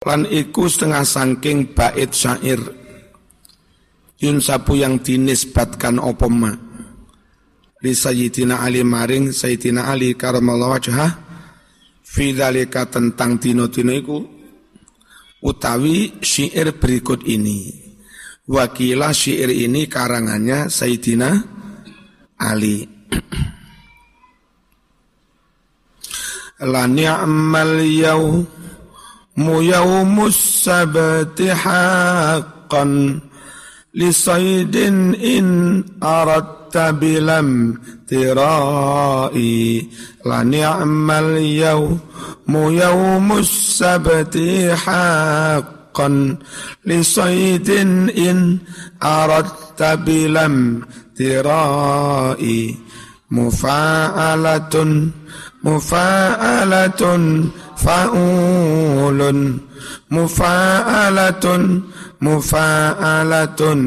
lan iku setengah sangking bait syair. Yun sapu yang dinisbatkan opoma li Sayyidina Ali maring Sayyidina Ali karamallahu wajhah fi dalika tentang dino-dino iku utawi syair berikut ini. Wakilah syair ini karangannya Sayyidina Ali. La ni'mal yawmu yawmus sabati haqqan Lisaydin in aradta bilam tirai La ni'mal yawmu yawmus sabati haqqan Lisaydin in aradta bilam tirai Mufa'alatun mufa'alatun fa'ulun mufa'alatun mufa'alatun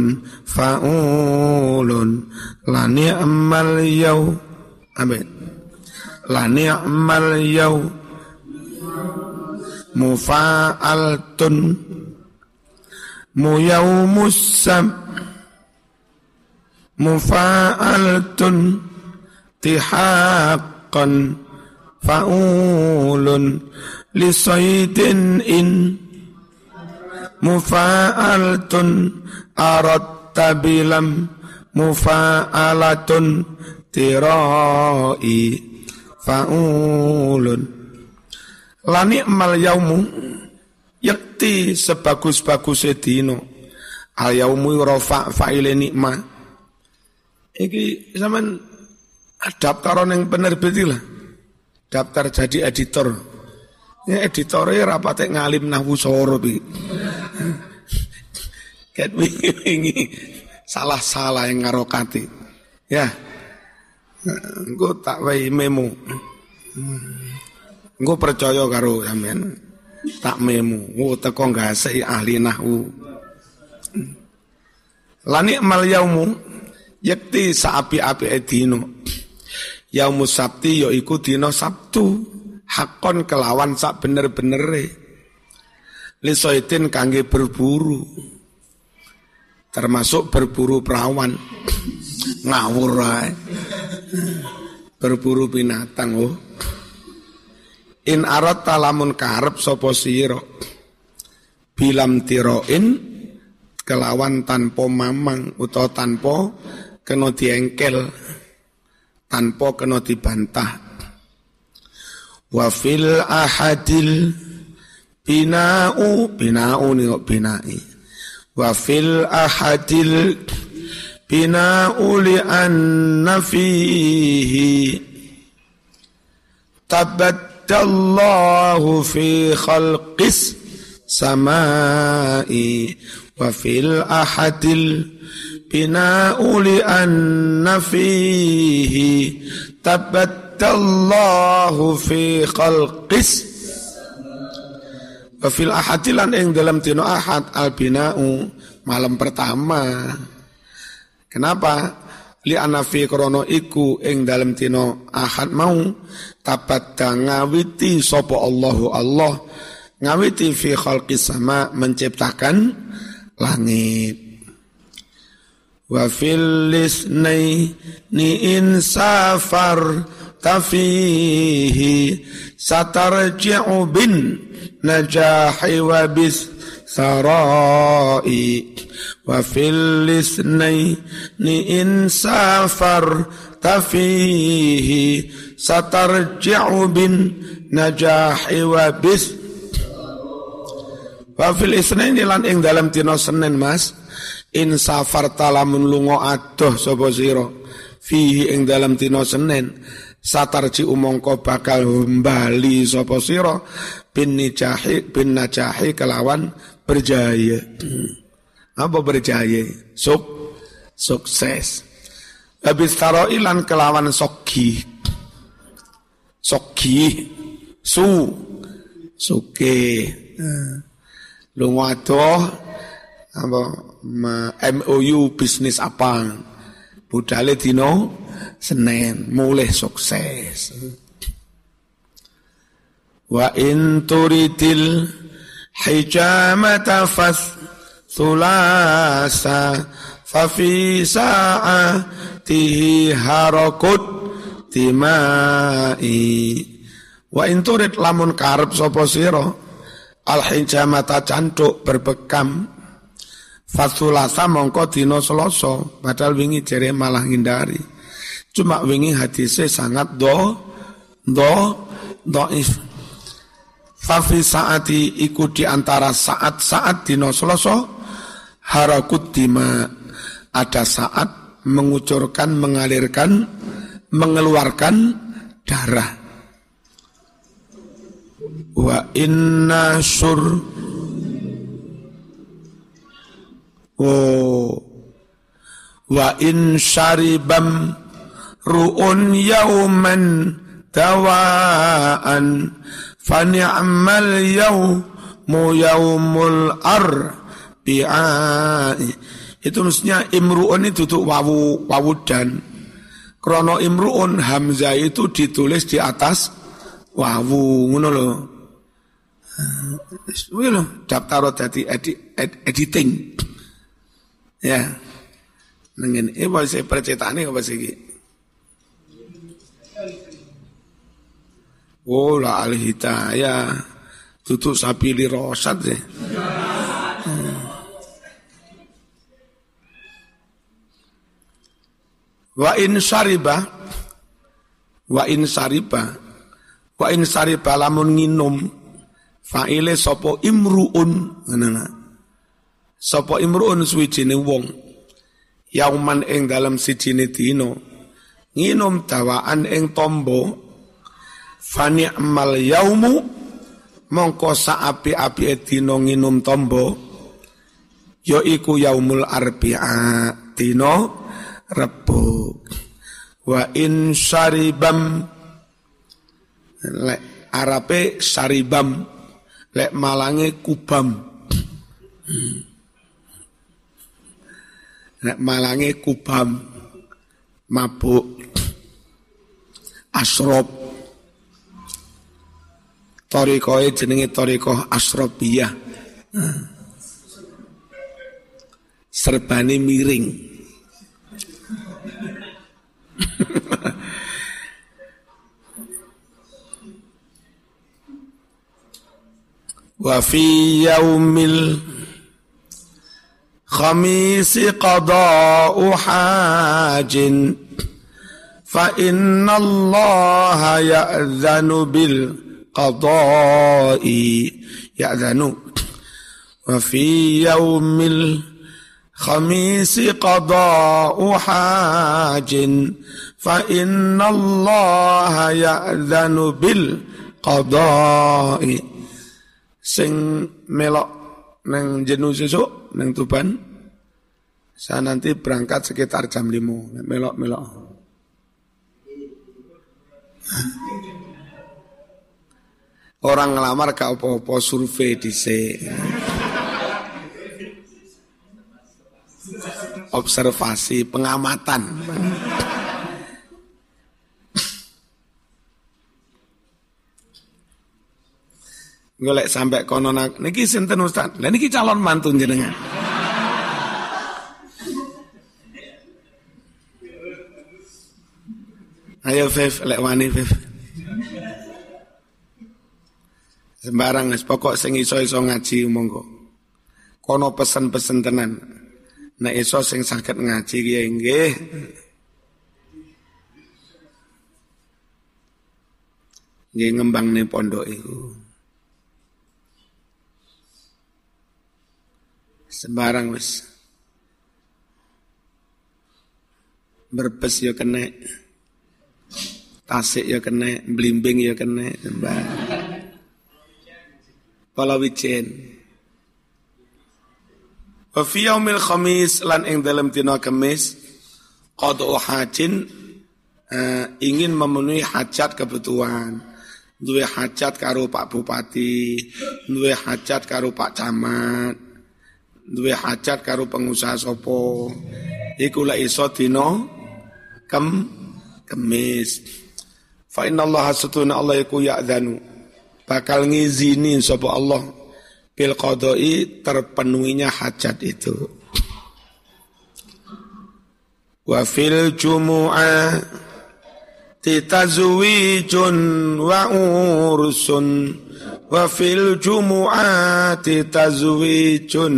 fa'ulun la ni'mal yaw amin la ni'mal yaw mufa'altun muyawmus sam mufa'altun tihaqan fa'ulun lisaydin in mufa'altun aratta bilam mufa'alatun tirai fa'ulun la ni'mal yaumu yakti sebagus-bagus dino. al yaumu rafa fa'ile nikmah iki zaman daftar yang penerbit lah daftar jadi editor. Ya editornya rapatnya ngalim nahwu soro bi. Ket salah-salah yang ngarokati. Ya. Engko tak wae memo. Engko percaya karo sampean. Tak memo. Oh teko ngasih ahli nahwu. Lani mal yaumu yakti saapi-api edino Yaumus Sabti yaiku dina Sabtu. Hakon kelawan sak bener-benere. Lisoitin kangge berburu. Termasuk berburu perawan. Ngawur ae. Berburu binatang oh. In arat talamun karep sapa sira? Bilam tiroin kelawan tanpa mamang utawa tanpa kena diengkel tanpa kena dibantah. Wa fil ahadil bina'u bina'u ni kok bina'i. Wa fil ahadil bina'u li anna fihi. Tabaddallahu fi khalqis samai. Wa fil ahadil bina'u li'anna fihi tabbatallahu fi khalqis. Wa fil ahadilan ing dalam tino ahad al bina'u malam pertama. Kenapa? Li anafi krono iku ing dalam tino ahad mau tabadda ngawiti sopo Allahu Allah ngawiti fi khalqis sama menciptakan langit wa fil lisnaini in safar tafihi satarji'u bin najahi wa bis sarai. Wa fil lisnaini in safar tafihi satarji'u bin najahi wa bis. Wa fil isnaini lan ing dalam dina Senin Mas in safar talamun lungo adoh sapa sira? Fihi ing dalam dina Senin satarji umongko bakal bali sapa sira? Bin nijahi bin najahi kelawan berjaya. Apa berjaya? Suk sukses. Habis taro ilan kelawan soki soki su suke. Lungo adoh apa MOU bisnis apa budale dino Senin mulai sukses. Wa in turidil hijamata fas sulasa fa fi sa'atihi harakut timai. Wa inturit lamun karep sapa sira al hijamata cancuk berbekam fasulasa mongko dina selasa padahal wingi jere malah ngindari. Cuma wingi hadisnya sangat do do doif. Fafi saati iku di antara saat-saat dina selasa harakut dima. Ada saat mengucurkan, mengalirkan, mengeluarkan darah. Wa inna sur Oh Wa in syaribam ru'un yauman dawaan fani'amal yaumu yaumul arbi'ai itu mestinya imru'un itu tutup wawu wawu dan krono imru'un hamzah itu ditulis di atas wawu ngono lho. Wih lho, daftar ed, editing. Ya. Nengen, ini boleh saya percetakan apa sih? Oh lah al hidayah, tutup sapi li rosat sih. Wa in syariba wa in syariba wa in syariba lamun nginum fa'ile sapa imruun ngono Sapa imruun suwijine wong? Yauman ing dalam sijine dina nginum dawaan ing tombo. Fani amal yaumu? Mongko saapi-api dina nginum tombo. Ya iku yaumul arbi'a dina Rebo. Wa in syaribam. Lek arape syaribam. Lek malange kubam lek malange kubam mabuk asrob. Torikoe jenenge torikoh asrobiyah. Serbane miring. Wa fi yaumil خميس قضاء حاج. فإن الله يأذن بالقضاء. يأذن. وفي يوم الخميس قضاء حاج. فإن الله يأذن بالقضاء. سن ملأ neng jenuh susu neng tuban. Saya nanti berangkat sekitar jam lima. Melok melok. Orang ngelamar kau apa-apa survei di observasi pengamatan golek sampai kono niki sinten Ustaz. Lah niki calon mantu jenengan. Ayo Fev, lek wani Fev. Sembarang wis pokok sing iso-iso ngaji monggo. Kono pesen-pesen tenan. Nek iso sing saged ngaji ya nggih. Nggih ngembangne pondok iku. Sembarang wis. Berbes ya kena. Tasik ya kena, blimbing ya kena, sembarang. Palawijen. Wa fi yaumil khamis lan ing dalam dina kemis qadu hajin uh, ingin memenuhi hajat kebutuhan duwe hajat karo Pak Bupati duwe hajat karo Pak Camat duwe hajat karo pengusaha sopo iku la iso dina kem kemis. Fa inna Allah satuna Allah iku ya'dhanu bakal ngizini sapa Allah bil qadai terpenuhinya hajat itu. Wa fil jumu'ah titazwijun wa ursun. Wa fil jumu'ati tazwijun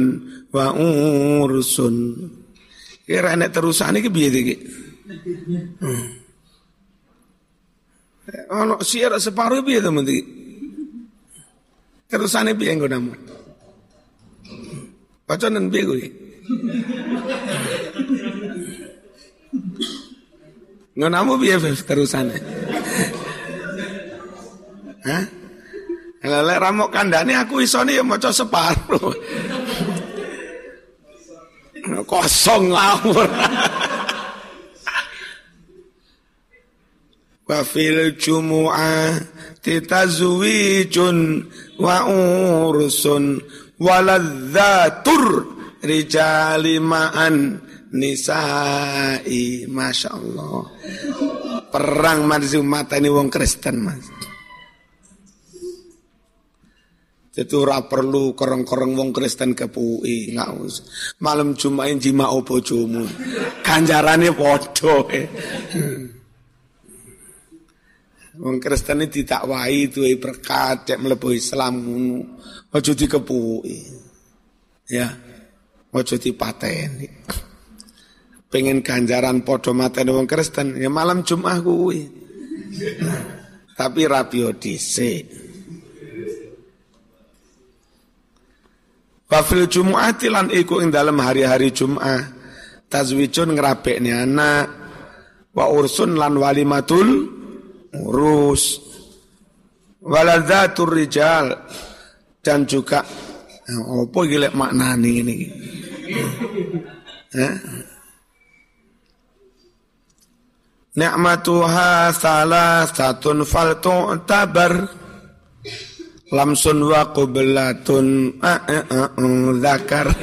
wa ursun kira nek terusane iki piye iki hmm. ono siar separuh piye to mesti terusane piye nggonamu Pacanan piye kuwi Ngonamu piye terusane? Hah? Lek ramok kandane aku isone ya maca separuh. Kosong ngawur. Wa fil jumu'ah titazwijun wa ursun waladzatur rijali ma'an nisa'i. Masya Allah. Perang mata ini wong Kristen mas itu ora perlu korong-korong wong Kristen ke PUI nggak usah malam Jumatin jima opo jumu kanjarane podo Wong Kristen ini ditakwai itu berkat cek melebu Islam ngono. Ojo dikepui. Ya. Ojo dipateni pengen ganjaran podo mateni wong Kristen ya malam Jumat kuwi. Tapi rapio dhisik. Wafil Jum'ati lan iku ing dalam hari-hari Jum'ah. Tazwijun ngrapekne anak wa ursun lan walimatul urus waladzatur rijal dan juga apa gilek maknane ini. Ni'matuha salasatun fal tu'tabar Lamsun wa qublatun Zakar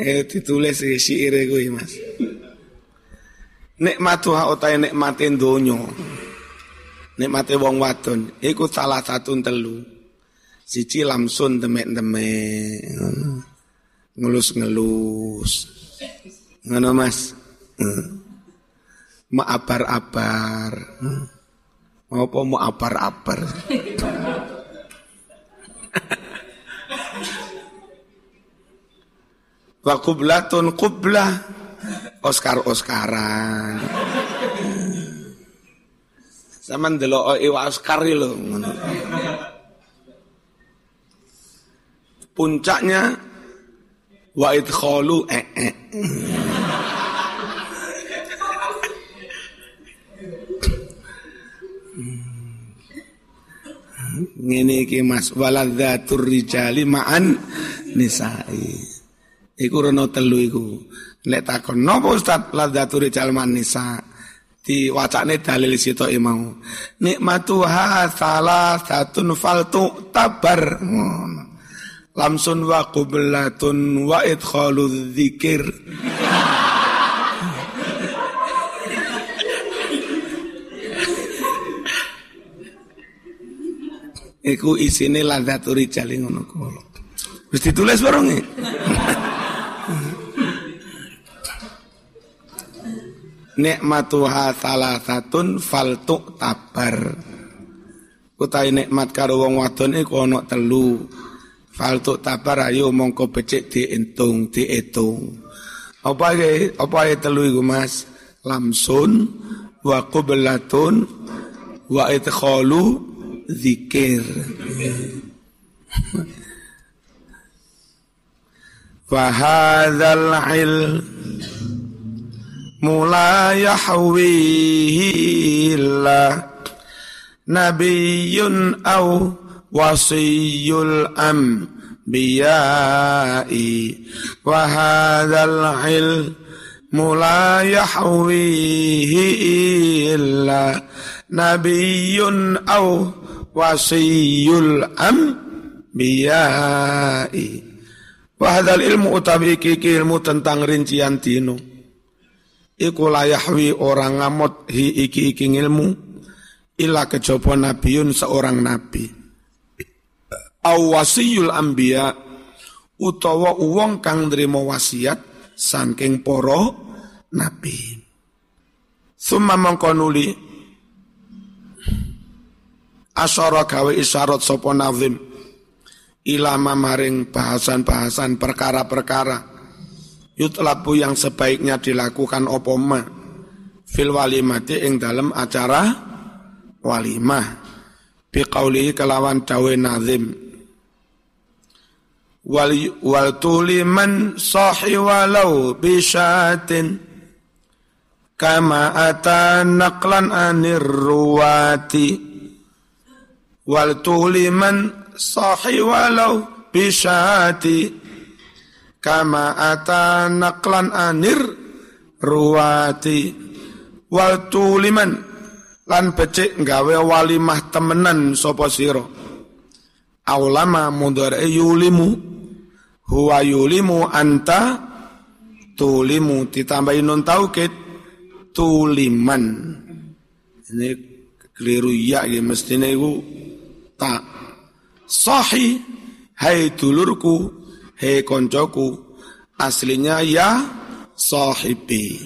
Eh ditulis syair gue mas Nikmatuha utai nikmatin donyo Nikmati wong wadon Iku salah satu telu Siji lamsun demek-demek Ngelus-ngelus ngono Mas. Hmm. Mau abar-abar. Hmm. Apa mau abar-abar. Wa kublatun kublah Oscar-Oscaran. Sama ndelok iwa Oscar lho. Puncaknya wa idkhalu eh, eh. Ngene iki Mas. Waladzatur rijali ma'an nisa'i. Iku rono telu iku. Nek takon napa Ustaz? Ladzatur rijal ma'an nisa diwacane dalil sito mau. Nikmatuha salah faltu tabar lamsun wa qublatun wa idkhalu dzikir Iku isine ladzatu rijali ngono kuwi. Wis ditulis bareng e. Nikmatuha salasatun faltu tabar. Utai nikmat karo wong wadon iku ana telu. Faltu tabar ayo mongko becik dientung, dietung. Apa ae apa ae telu iku Mas? Lamsun wa qublatun wa idkhalu zikir. Fahadzal ilmu la yahwihi illa nabiyyun aw wasiyul anbiya'i wa hadzal ilmu la yahwihi illa nabiyyun aw wasiyul ambiyai Wahadal ilmu utawi iki ilmu tentang rincian dino Iku layahwi orang ngamot hi iki iki ilmu illa kejaba nabiun seorang nabi. Awasiyul ambia utawa wong kang nrimo wasiat saking para nabi. Summa mongko nuli asyara gawe isyarat sapa nazim? Ilama maring bahasan-bahasan perkara-perkara. Yutlabu yang sebaiknya dilakukan opoma fil walimati ing dalam acara walimah. Biqaulihi kelawan dawe nazim. Wal wal tuliman sahi walau bisyatin. Kama ata naqlan anir ruwati wal tuliman sahi walau bisyati. Kama ata naqlan anir ruwati. Wal tuliman lan becik gawe walimah temenan sapa sira? Aulama mudhari yulimu. Huwa yulimu anta tulimu. Ditambahin nun taukid tuliman. Ini keliru ya mestinya itu tak sahi hai dulurku hai koncoku aslinya ya sahibi.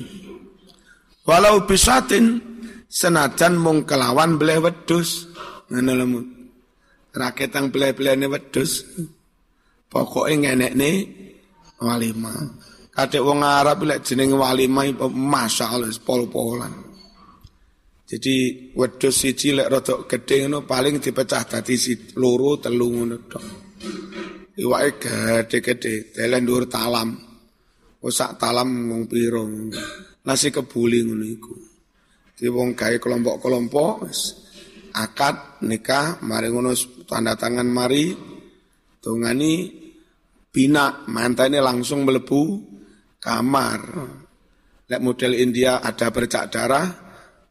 Walau bisatin senajan mung kelawan beleh wedus ngono lemu raketang beleh-belehne wedus Pokoknya ngenek nih walimah. Kadek wong Arab lek jeneng walimah masya Allah pol-polan. Jadi wedhus siji lek rada gedhe ngono paling dipecah dadi loro telu ngono tok. Iwake gede-gede, telen dhuwur talam. Osak talam wong pira Nasi kebuli ngono iku. Di wong gawe kelompok-kelompok akad nikah mari ngono tanda tangan mari dongani bina mantannya langsung melebu kamar. Lek model India ada bercak darah,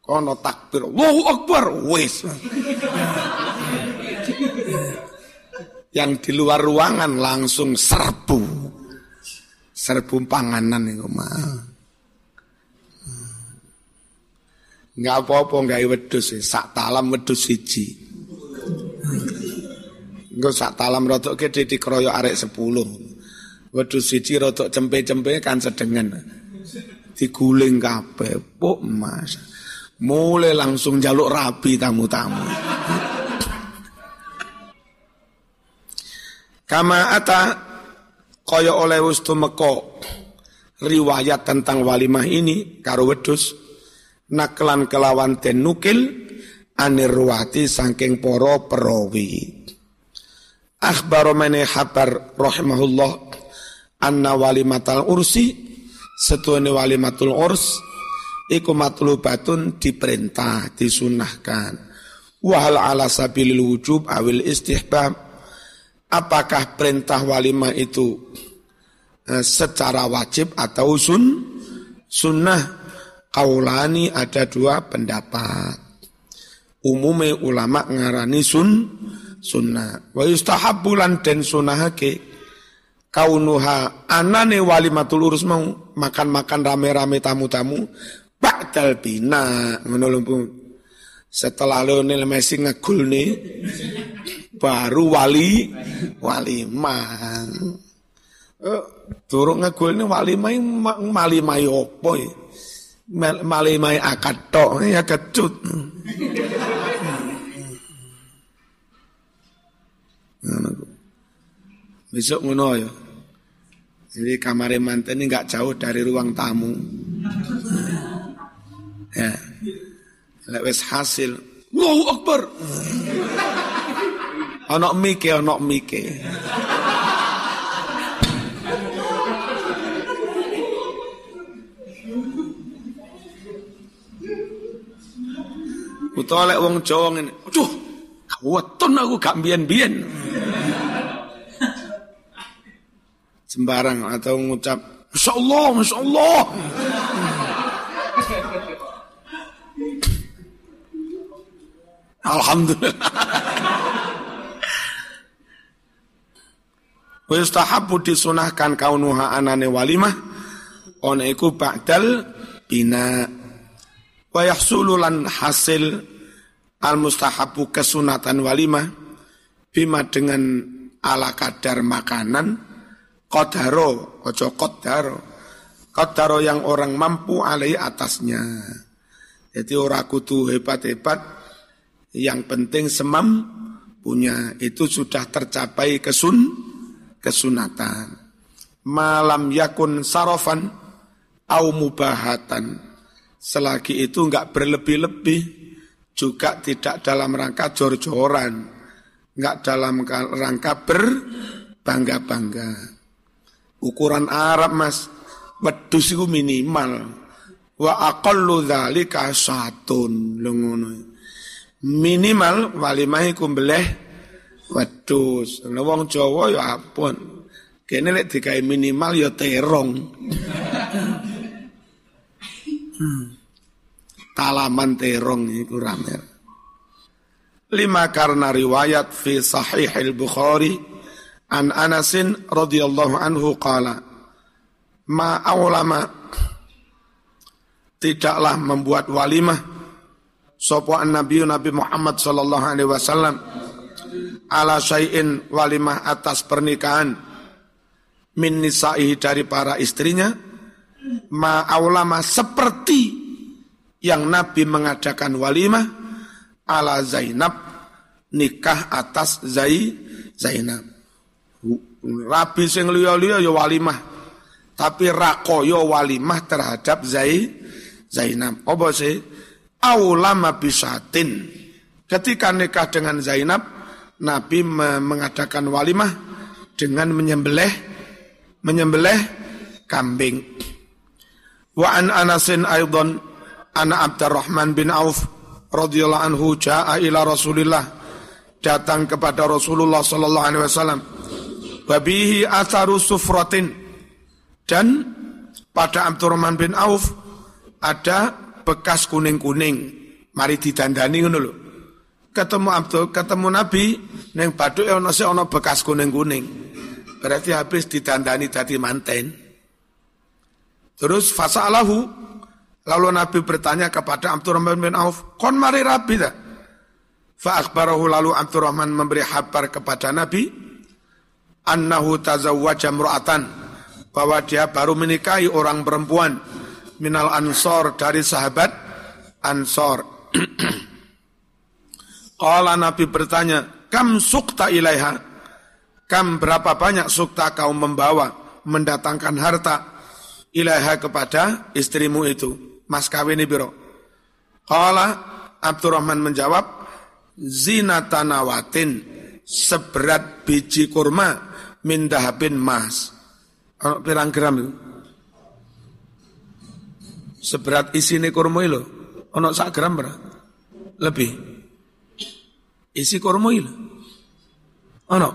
kono takbir, Allahu Akbar, wes. Yang di luar ruangan langsung serbu. Serbu panganan itu mah. Enggak apa-apa wedus, sak talam wedus siji. Engko sak talam rotok gede dikeroyok arek sepuluh. Wedhus siji rotok cempe-cempe kan sedengan. Diguling kabeh, pok Mas. Mulai langsung jaluk rapi tamu-tamu. Kama ata kaya oleh wis meko riwayat tentang walimah ini karo wedhus naklan kelawan ten nukil anirwati saking poro perawi akhbar mene habar rahimahullah anna walimatal ursi setuane walimatul urs iku matlubatun diperintah disunahkan. Wahal ala sabilil wujub awil istihbab. Apakah perintah walimah itu eh, secara wajib atau sun sunnah? Kaulani ada dua pendapat. Umume ulama ngarani sun sunnah. Wa yustahabbu lan den sunahake. Kaunuha anane walimatul urus mau makan-makan rame-rame tamu-tamu ba'dal bina. Ngono setelah Lionel Messi ngegul nih baru wali walimah eh, turun ngegul nih walimah malimah opo ya? Malimah akad tok ya kecut. Besok ngono ya. Jadi kamar manten ini nggak jauh dari ruang tamu. Ya. Lewes hasil. Allahu Akbar. Anak mike, anak mike. Utawa lek wong Jawa ngene. Aduh, weton aku gak biyen-biyen. sembarang atau mengucap Masya Allah, Masya Allah. Alhamdulillah. Wa yustahabu disunahkan kaunuha anane walimah. Ona iku ba'dal bina. Wa hasil al mustahabu kesunatan walimah. Bima dengan ala kadar makanan. Kodaro ojo kodaro kodaro yang orang mampu alai atasnya. Jadi orang kutu hebat-hebat yang penting semam punya itu sudah tercapai kesun kesunatan malam yakun sarofan au mubahatan selagi itu enggak berlebih-lebih juga tidak dalam rangka jor-joran enggak dalam rangka berbangga-bangga. Ukuran Arab mas, wedus itu minimal. Wa aqallu dzalika satun ngono. Minimal walimah iku mbeleh wedus. Wong Jawa ya ampun. Kene lek digawe minimal ya terong. hmm. Talaman terong iku ramer. Lima karena riwayat fi sahih al-Bukhari an Anasin radhiyallahu anhu qala ma awlama tidaklah membuat walimah sapa nabi Nabi Muhammad sallallahu alaihi wasallam ala syai'in walimah atas pernikahan min nisa'ihi dari para istrinya ma awlama seperti yang Nabi mengadakan walimah ala Zainab nikah atas Zai Zainab. Rabi sing liya-liya ya walimah. Tapi rakoyo walimah terhadap Zai Zainab. Apa sih? Aulama bisatin. Ketika nikah dengan Zainab, Nabi mengadakan walimah dengan menyembelih menyembelih kambing. Wa an Anasin aidon ana Abdurrahman bin Auf radhiyallahu anhu jaa ila Rasulillah datang kepada Rasulullah sallallahu alaihi wasallam babihi atharu sufratin dan pada Abdurrahman bin Auf ada bekas kuning-kuning. Mari didandani ngono lho. Ketemu Abdul ketemu Nabi neng baduk ono se ono bekas kuning-kuning. Berarti habis didandani dadi manten. Terus fasalahu Lalu Nabi bertanya kepada Abdurrahman bin Auf, kon mari rabi tak? Fa'akbarahu lalu Abdurrahman memberi kabar kepada Nabi, annahu tazawwaja mru'atan, bahwa dia baru menikahi orang perempuan minal ansor dari sahabat ansor. Kala Nabi bertanya, kam sukta ilaiha? Kam berapa banyak sukta kau membawa, mendatangkan harta ilaiha kepada istrimu itu? mas kawin biro. Kala Abdurrahman menjawab, zina tanawatin seberat biji kurma min dahabin mas. Pirang gram itu? Seberat isi ini kurma itu, ono sak gram berapa? Lebih. Isi kurma itu. Ono.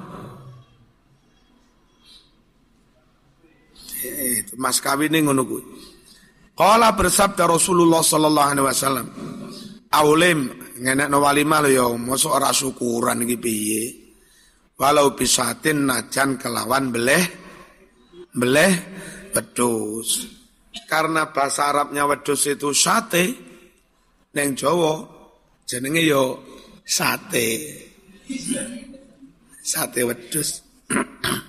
Eh, mas kawin ini ngono kuwi. Kala bersabda Rasulullah sallallahu alaihi wasallam. Aulim ngenekno walimah lho ya, mosok ora syukuran iki piye. Walau bisatin najan kelawan beleh beleh wedus. Karena bahasa Arabnya wedus itu sate, neng Jawa jenenge yo sate. Sate wedus.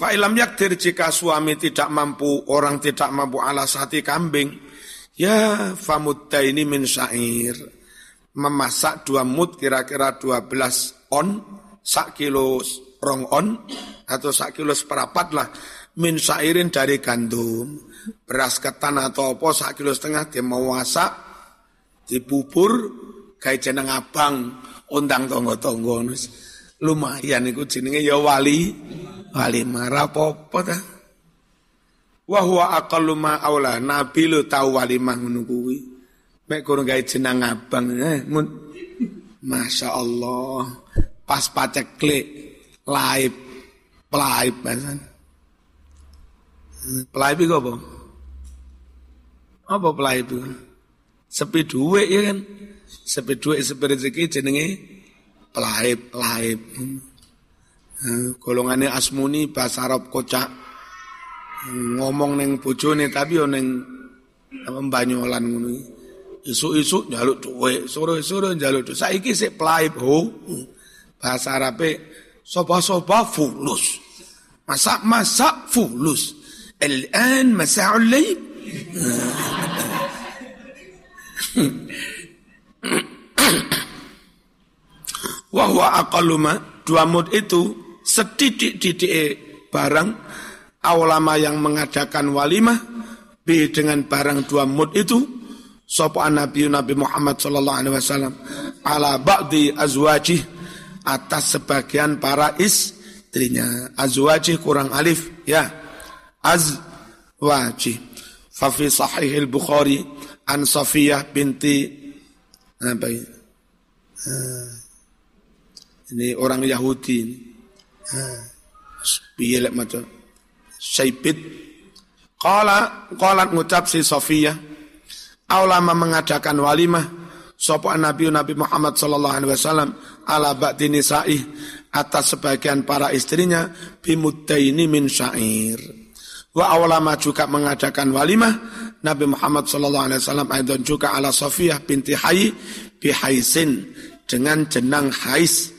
Fa'ilam yakdir jika suami tidak mampu, orang tidak mampu alas hati kambing, ya famudda ini min syair. Memasak dua mut kira-kira dua belas on, sak kilo rong on, atau sak kilo seperapat lah, min syairin dari gandum. Beras ketan atau apa sak kilo setengah dia mau masak, dibubur, kayak jeneng abang, undang tonggo-tonggo. Lumayan itu jenenge ya wali. Walimah rapopo ta. Wa huwa aqallu ma aula. Nabi lu tau walimah ngono kuwi. Mek kurang gawe jeneng abang eh mun. Masya Allah. Pas paceklik live live bahasan live itu apa? Apa live itu? Sepi duit ya kan? Sepi duit sepi rezeki jenenge live live Eh, golongane asmuni bahasa Arab kocak ngomong neng bojone tapi yo neng banyolan ngono isu-isu jaluk duwe, suruh-suruh jaluk duwe. Saiki sik plaib ho. Bahasa Arabe soba-soba fulus. Masak-masak fulus. Al-an masa'ul layl. Wahwa akaluma dua mud itu setitik-titik barang. Awlama yang mengadakan walimah B dengan barang dua mud itu sapa Nabi Nabi Muhammad sallallahu alaihi wasallam ala ba'di azwaji atas sebagian para istrinya. Azwaji kurang alif ya azwaji fa fi sahih al-Bukhari an Safiyah binti apa ini? ini orang Yahudi ini. Piye lek maca? Saibit Qala qalat ngucap si Sofia Aulama mengadakan walimah Sopo Nabi Nabi Muhammad sallallahu alaihi wasallam ala ba'di nisa'i atas sebagian para istrinya bimuddaini min syair. Wa awlama juga mengadakan walimah Nabi Muhammad sallallahu alaihi wasallam aidan juga ala Safiyah binti Hayy bihaisin dengan jenang Hais.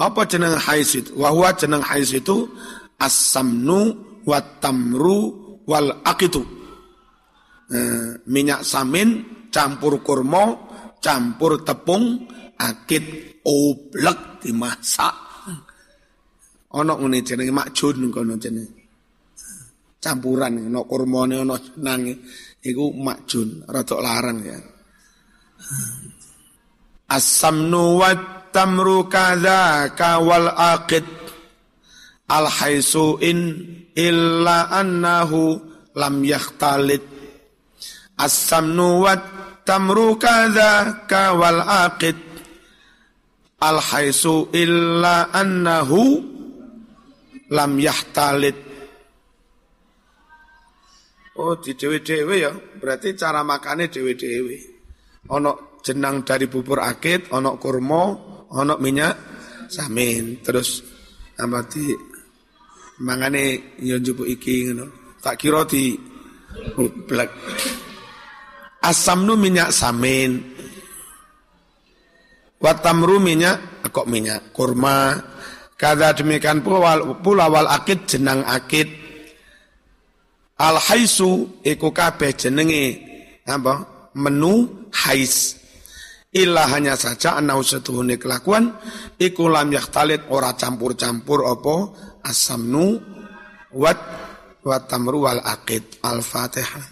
Apa jenang Hais itu? Wahwa jenang Hais itu as-samnu wat tamru wal akitu. Eh, minyak samin campur kurma, campur tepung, akit oblek dimasak. Ono ngene jenenge makjun kono jenenge. Campuran ono kurmane ono jenenge iku makjun, rada larang ya. As-samnu wat tamru kadzaka wal aqid al haisuin illa annahu lam yakhtalit as-samnu wat tamru kadza ka wal aqid al haisu illa annahu lam yahtalit Oh di dewe-dewe ya berarti cara makannya dewe-dewe ono jenang dari bubur akid ono kurma ono minyak samin terus amati mangane yo njupuk iki ngono. Tak kira di blek. Asamnu minyak samin. Watamru minyak kok minyak kurma. Kada demikian pula, pula wal akid jenang akid. Al haisu iku kabeh jenenge apa? Menu hais. Illa hanya saja anau setuhune kelakuan iku lam yaktalit ora campur-campur apa asamnu wat wat tamru wal aqid al-fatihah